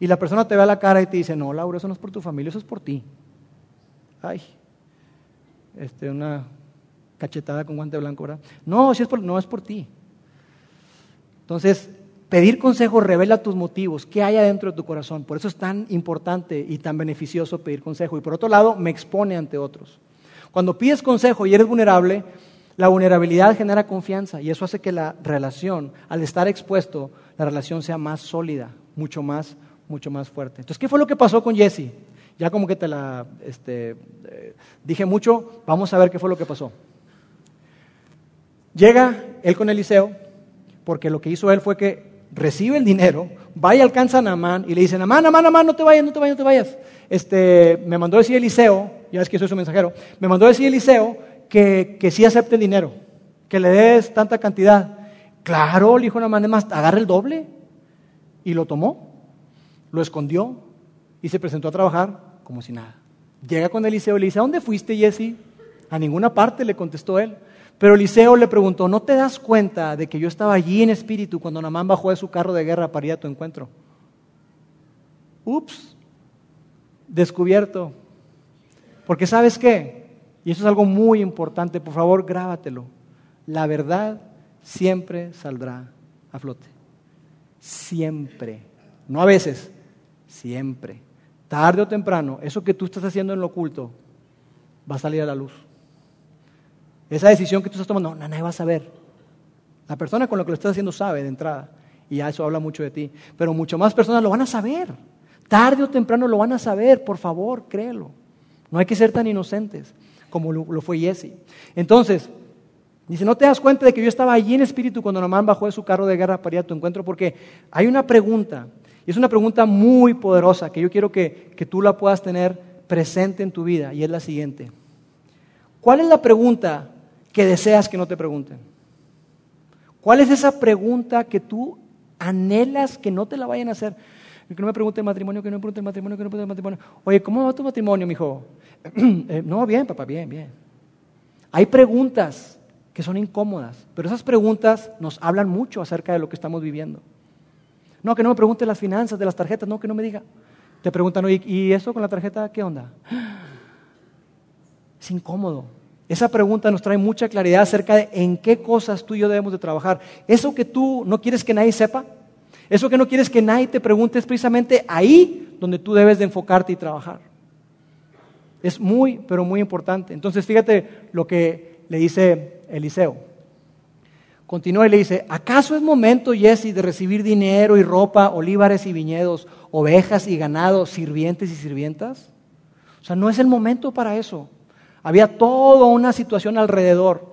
Y la persona te ve a la cara y te dice, no, Laura, eso no es por tu familia, eso es por ti. Ay, este, una cachetada con guante blanco, ¿verdad? No, si es por, no es por ti. Entonces, pedir consejo revela tus motivos, qué hay adentro de tu corazón. Por eso es tan importante y tan beneficioso pedir consejo. Y por otro lado, me expone ante otros. Cuando pides consejo y eres vulnerable, la vulnerabilidad genera confianza y eso hace que la relación, al estar expuesto, la relación sea más sólida, mucho más mucho más fuerte. Entonces, ¿qué fue lo que pasó con Jesse? Ya como que te la este, eh, dije mucho, vamos a ver qué fue lo que pasó. Llega él con Eliseo, porque lo que hizo él fue que recibe el dinero, va y alcanza a Namán y le dice, Namán, Namán, Namán, no te vayas, no te vayas, no te vayas. Este, me mandó decir Eliseo, ya es que soy su mensajero, me mandó decir Eliseo que, que sí acepte el dinero, que le des tanta cantidad. Claro, le dijo Namán, además, agarra el doble. Y lo tomó lo escondió y se presentó a trabajar como si nada. Llega con Eliseo y le dice, ¿a dónde fuiste, Jesse? A ninguna parte, le contestó él. Pero Eliseo le preguntó, ¿no te das cuenta de que yo estaba allí en espíritu cuando Namán bajó de su carro de guerra para ir a tu encuentro? Ups, descubierto. Porque sabes qué, y eso es algo muy importante, por favor grábatelo, la verdad siempre saldrá a flote. Siempre. No a veces, siempre, tarde o temprano, eso que tú estás haciendo en lo oculto va a salir a la luz. Esa decisión que tú estás tomando, no, nadie va a saber. La persona con la que lo estás haciendo sabe de entrada. Y ya eso habla mucho de ti. Pero mucho más personas lo van a saber. Tarde o temprano lo van a saber, por favor, créelo. No hay que ser tan inocentes como lo, fue Jesse. Entonces, dice, ¿no te das cuenta de que yo estaba allí en espíritu cuando Namán bajó de su carro de guerra para ir a tu encuentro? Porque hay una pregunta y es una pregunta muy poderosa que yo quiero que, que tú la puedas tener presente en tu vida y es la siguiente. ¿Cuál es la pregunta que deseas que no te pregunten? ¿Cuál es esa pregunta que tú anhelas que no te la vayan a hacer? Que no me pregunte el matrimonio, que no me pregunte el matrimonio, que no me pregunte el matrimonio. Oye, ¿cómo va tu matrimonio, mijo? eh, no, bien, papá, bien, bien. Hay preguntas que son incómodas, pero esas preguntas nos hablan mucho acerca de lo que estamos viviendo. No, que no me pregunte las finanzas de las tarjetas, no, que no me diga. Te preguntan, ¿y eso con la tarjeta qué onda? Es incómodo. Esa pregunta nos trae mucha claridad acerca de en qué cosas tú y yo debemos de trabajar. Eso que tú no quieres que nadie sepa, eso que no quieres que nadie te pregunte es precisamente ahí donde tú debes de enfocarte y trabajar. Es muy, pero muy importante. Entonces, fíjate lo que le dice Eliseo. Continúa y le dice, ¿acaso es momento, Jesse, de recibir dinero y ropa, olivares y viñedos, ovejas y ganado, sirvientes y sirvientas? O sea, no es el momento para eso. Había toda una situación alrededor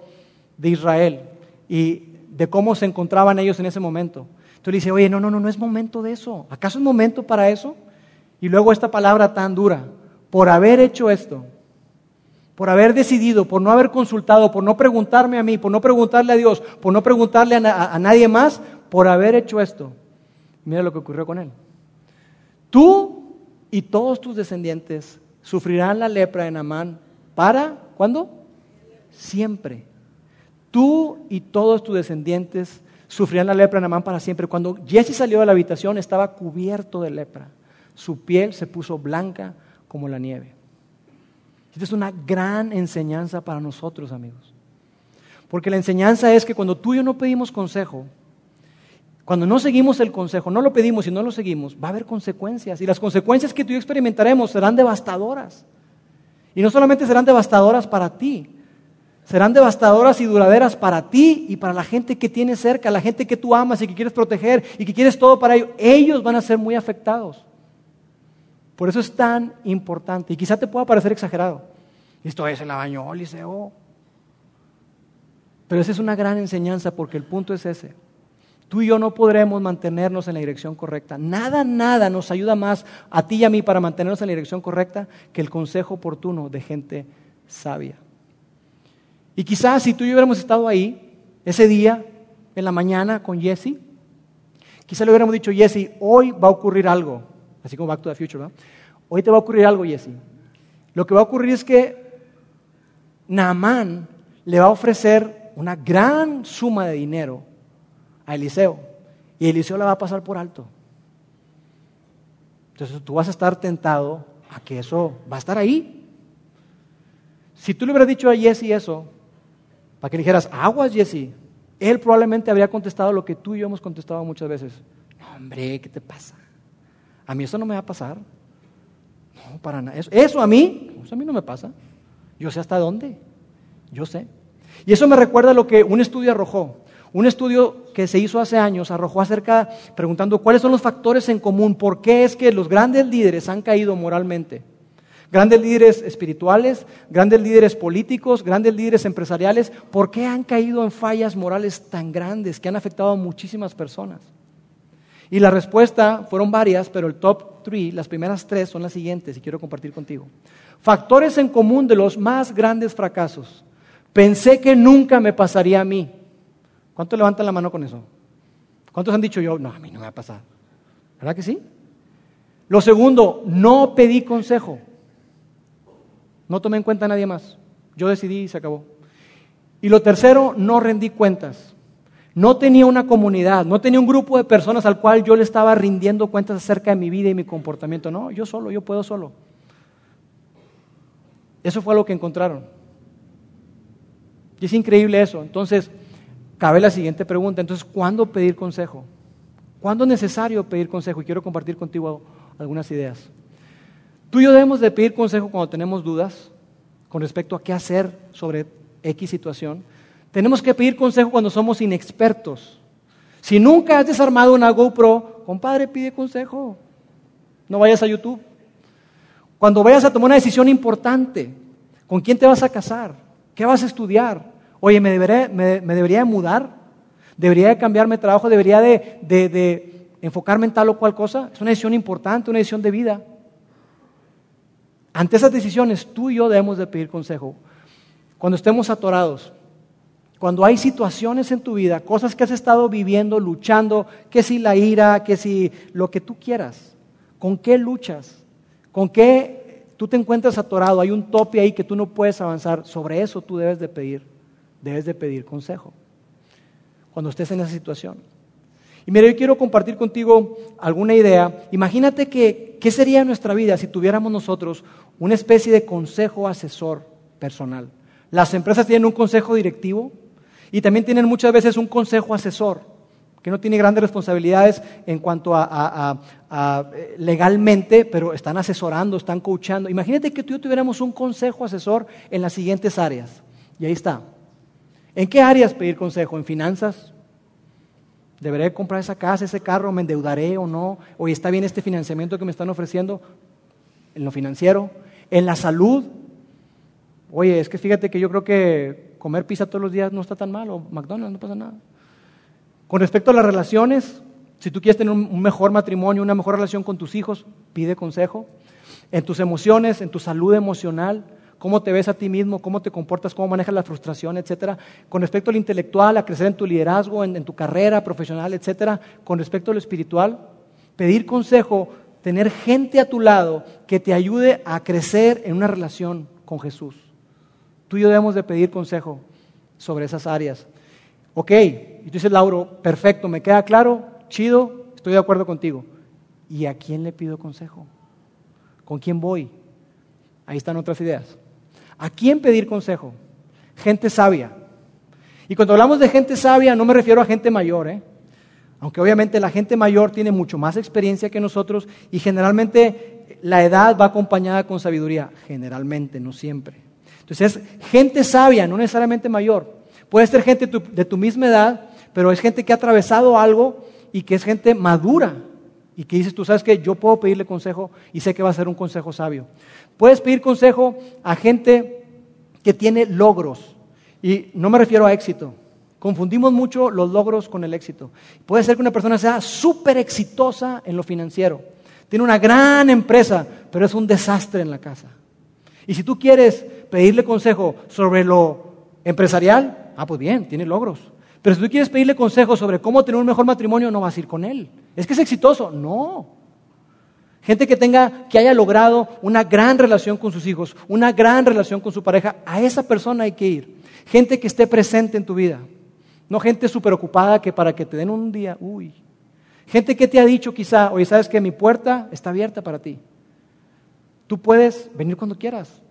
de Israel y de cómo se encontraban ellos en ese momento. Entonces le dice, oye, no, no, no, no es momento de eso. ¿Acaso es momento para eso? Y luego esta palabra tan dura, por haber hecho esto, por haber decidido, por no haber consultado, por no preguntarme a mí, por no preguntarle a Dios, por no preguntarle a, nadie más, por haber hecho esto. Mira lo que ocurrió con él. Tú y todos tus descendientes sufrirán la lepra en Amán para, ¿cuándo? Siempre. Tú y todos tus descendientes sufrirán la lepra en Amán para siempre. Cuando Jesse salió de la habitación estaba cubierto de lepra. Su piel se puso blanca como la nieve. Esta es una gran enseñanza para nosotros, amigos. Porque la enseñanza es que cuando tú y yo no pedimos consejo, cuando no seguimos el consejo, no lo pedimos y no lo seguimos, va a haber consecuencias. Y las consecuencias que tú y yo experimentaremos serán devastadoras. Y no solamente serán devastadoras para ti, serán devastadoras y duraderas para ti y para la gente que tienes cerca, la gente que tú amas y que quieres proteger y que quieres todo para ellos. Ellos van a ser muy afectados. Por eso es tan importante. Y quizá te pueda parecer exagerado. Esto es, el la bañó. Pero esa es una gran enseñanza porque el punto es ese. Tú y yo no podremos mantenernos en la dirección correcta. Nada, nada nos ayuda más a ti y a mí para mantenernos en la dirección correcta que el consejo oportuno de gente sabia. Y quizás si tú y yo hubiéramos estado ahí ese día, en la mañana, con Jesse, quizás le hubiéramos dicho, Jesse, hoy va a ocurrir algo así como Back to the Future. Hoy te va a ocurrir algo, Jesse. Lo que va a ocurrir es que Naamán le va a ofrecer una gran suma de dinero a Eliseo y Eliseo la va a pasar por alto. Entonces tú vas a estar tentado a que eso va a estar ahí. Si tú le hubieras dicho a Jesse eso, para que le dijeras, aguas Jesse, él probablemente habría contestado lo que tú y yo hemos contestado muchas veces. No, hombre, ¿qué te pasa? A mí eso no me va a pasar. No, para nada. Eso, a mí, eso a mí no me pasa. Yo sé hasta dónde. Yo sé. Y eso me recuerda a lo que un estudio arrojó. Un estudio que se hizo hace años arrojó acerca, preguntando cuáles son los factores en común, por qué es que los grandes líderes han caído moralmente. Grandes líderes espirituales, grandes líderes políticos, grandes líderes empresariales, ¿por qué han caído en fallas morales tan grandes que han afectado a muchísimas personas? Y la respuesta fueron varias, pero el top three, las primeras tres son las siguientes y quiero compartir contigo. Factores en común de los más grandes fracasos. Pensé que nunca me pasaría a mí. ¿Cuántos levantan la mano con eso? ¿Cuántos han dicho yo? No, a mí no me va a pasar. ¿Verdad que sí? Lo segundo, no pedí consejo. No tomé en cuenta a nadie más. Yo decidí y se acabó. Y lo tercero, no rendí cuentas. No tenía una comunidad, no tenía un grupo de personas al cual yo le estaba rindiendo cuentas acerca de mi vida y mi comportamiento. No, yo solo, yo puedo solo. Eso fue lo que encontraron. Y es increíble eso. Entonces, cabe la siguiente pregunta. Entonces, ¿cuándo pedir consejo? ¿Cuándo es necesario pedir consejo? Y quiero compartir contigo algunas ideas. Tú y yo debemos de pedir consejo cuando tenemos dudas con respecto a qué hacer sobre X situación tenemos que pedir consejo cuando somos inexpertos. Si nunca has desarmado una GoPro, compadre, pide consejo. No vayas a YouTube. Cuando vayas a tomar una decisión importante, ¿con quién te vas a casar? ¿Qué vas a estudiar? Oye, ¿me, debería de mudar? ¿Debería de cambiarme de trabajo? ¿Debería de, de enfocarme en tal o cual cosa? Es una decisión importante, una decisión de vida. Ante esas decisiones, tú y yo debemos de pedir consejo. Cuando estemos atorados, cuando hay situaciones en tu vida, cosas que has estado viviendo, luchando, que si la ira, que si lo que tú quieras, ¿con qué luchas? ¿Con qué tú te encuentras atorado? Hay un tope ahí que tú no puedes avanzar. Sobre eso tú debes de pedir debes de pedir consejo cuando estés en esa situación. Y mira, yo quiero compartir contigo alguna idea. Imagínate que, ¿qué sería nuestra vida si tuviéramos nosotros una especie de consejo asesor personal? Las empresas tienen un consejo directivo y también tienen muchas veces un consejo asesor que no tiene grandes responsabilidades en cuanto a, eh, legalmente, pero están asesorando, están coachando. Imagínate que tú y yo tuviéramos un consejo asesor en las siguientes áreas. Y ahí está. ¿En qué áreas pedir consejo? ¿En finanzas? ¿Deberé comprar esa casa, ese carro? ¿Me endeudaré o no? ¿O está bien este financiamiento que me están ofreciendo? ¿En lo financiero? ¿En la salud? Oye, es que fíjate que yo creo que comer pizza todos los días no está tan mal, o McDonald's, no pasa nada. Con respecto a las relaciones, si tú quieres tener un mejor matrimonio, una mejor relación con tus hijos, pide consejo. En tus emociones, en tu salud emocional, cómo te ves a ti mismo, cómo te comportas, cómo manejas la frustración, etcétera. Con respecto al intelectual, a crecer en tu liderazgo, en, tu carrera profesional, etcétera. Con respecto a lo espiritual, pedir consejo, tener gente a tu lado que te ayude a crecer en una relación con Jesús. Tú y yo debemos de pedir consejo sobre esas áreas. Ok, y tú dices, Lauro, perfecto, me queda claro, chido, estoy de acuerdo contigo. ¿Y a quién le pido consejo? ¿Con quién voy? Ahí están otras ideas. ¿A quién pedir consejo? Gente sabia. Y cuando hablamos de gente sabia, no me refiero a gente mayor, ¿eh? aunque obviamente la gente mayor tiene mucho más experiencia que nosotros y generalmente la edad va acompañada con sabiduría, generalmente, no siempre. Entonces es gente sabia, no necesariamente mayor. Puede ser gente de tu misma edad, pero es gente que ha atravesado algo y que es gente madura y que dices, tú sabes que yo puedo pedirle consejo y sé que va a ser un consejo sabio. Puedes pedir consejo a gente que tiene logros y no me refiero a éxito. Confundimos mucho los logros con el éxito. Puede ser que una persona sea súper exitosa en lo financiero. Tiene una gran empresa, pero es un desastre en la casa. Y si tú quieres pedirle consejo sobre lo empresarial, ah, pues bien, tiene logros. Pero si tú quieres pedirle consejo sobre cómo tener un mejor matrimonio, no vas a ir con él. Es que es exitoso. No. Gente que tenga, que haya logrado una gran relación con sus hijos, una gran relación con su pareja, a esa persona hay que ir. Gente que esté presente en tu vida. No gente súper ocupada que para que te den un día, uy. Gente que te ha dicho quizá, oye, sabes que mi puerta está abierta para ti. Tú puedes venir cuando quieras.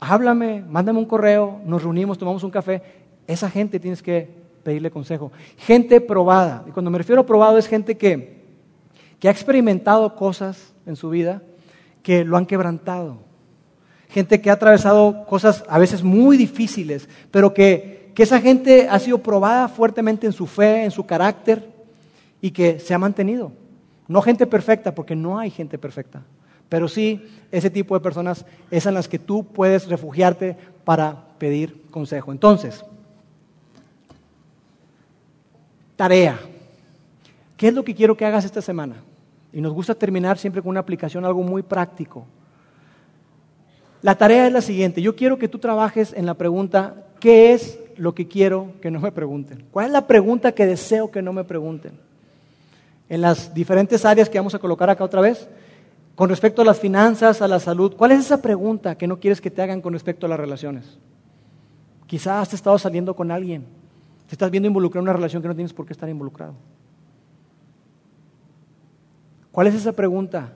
Háblame, mándame un correo, nos reunimos, tomamos un café. Esa gente tienes que pedirle consejo. Gente probada. Y cuando me refiero a probado es gente que, que ha experimentado cosas en su vida que lo han quebrantado. Gente que ha atravesado cosas a veces muy difíciles, pero que, que esa gente ha sido probada fuertemente en su fe, en su carácter y que se ha mantenido. No gente perfecta, porque no hay gente perfecta, pero sí ese tipo de personas es en las que tú puedes refugiarte para pedir consejo. Entonces, Tarea. ¿Qué es lo que quiero que hagas esta semana? Y nos gusta terminar siempre con una aplicación, algo muy práctico. La tarea es la siguiente. Yo quiero que tú trabajes en la pregunta, ¿qué es lo que quiero que no me pregunten? ¿Cuál es la pregunta que deseo que no me pregunten? En las diferentes áreas que vamos a colocar acá otra vez, con respecto a las finanzas, a la salud, ¿cuál es esa pregunta que no quieres que te hagan con respecto a las relaciones? Quizás has estado saliendo con alguien te estás viendo involucrado en una relación que no tienes por qué estar involucrado. ¿Cuál es esa pregunta?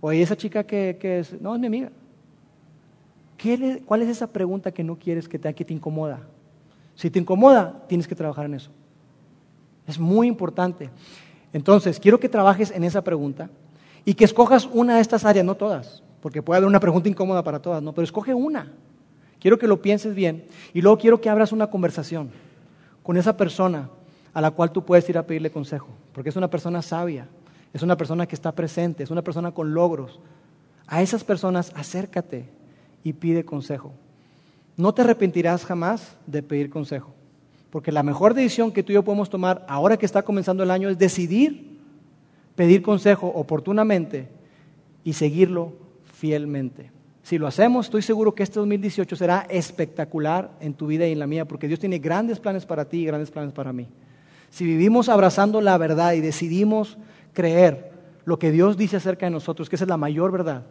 Oye, esa chica que, es, no, es mi amiga. ¿Cuál es esa pregunta que no quieres que te, que te incomoda? Si te incomoda, tienes que trabajar en eso. Es muy importante. Entonces, quiero que trabajes en esa pregunta y que escojas una de estas áreas, no todas, porque puede haber una pregunta incómoda para todas, no, pero escoge una. Quiero que lo pienses bien y luego quiero que abras una conversación con esa persona a la cual tú puedes ir a pedirle consejo, porque es una persona sabia, es una persona que está presente, es una persona con logros. A esas personas acércate y pide consejo. No te arrepentirás jamás de pedir consejo, porque la mejor decisión que tú y yo podemos tomar ahora que está comenzando el año es decidir pedir consejo oportunamente y seguirlo fielmente. Si lo hacemos, estoy seguro que este 2018 será espectacular en tu vida y en la mía, porque Dios tiene grandes planes para ti y grandes planes para mí. Si vivimos abrazando la verdad y decidimos creer lo que Dios dice acerca de nosotros, que esa es la mayor verdad,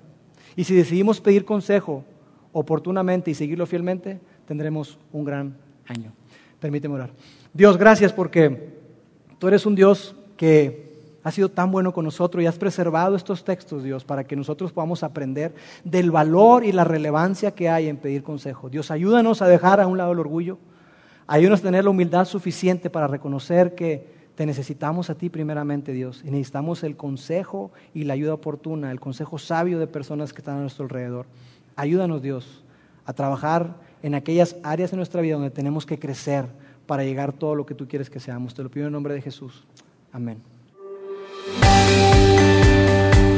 y si decidimos pedir consejo oportunamente y seguirlo fielmente, tendremos un gran año. Permíteme orar. Dios, gracias porque tú eres un Dios que has sido tan bueno con nosotros y has preservado estos textos, Dios, para que nosotros podamos aprender del valor y la relevancia que hay en pedir consejo. Dios, ayúdanos a dejar a un lado el orgullo, ayúdanos a tener la humildad suficiente para reconocer que te necesitamos a ti primeramente, Dios, y necesitamos el consejo y la ayuda oportuna, el consejo sabio de personas que están a nuestro alrededor. Ayúdanos, Dios, a trabajar en aquellas áreas de nuestra vida donde tenemos que crecer para llegar todo lo que tú quieres que seamos. Te lo pido en nombre de Jesús. Amén.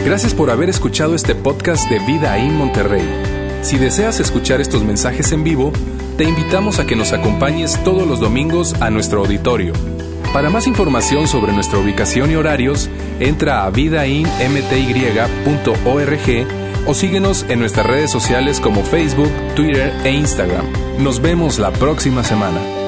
Gracias por haber escuchado este podcast de Vida en Monterrey. Si deseas escuchar estos mensajes en vivo, te invitamos a que nos acompañes todos los domingos a nuestro auditorio. Para más información sobre nuestra ubicación y horarios, entra a vidainmty.org o síguenos en nuestras redes sociales como Facebook, Twitter e Instagram. Nos vemos la próxima semana.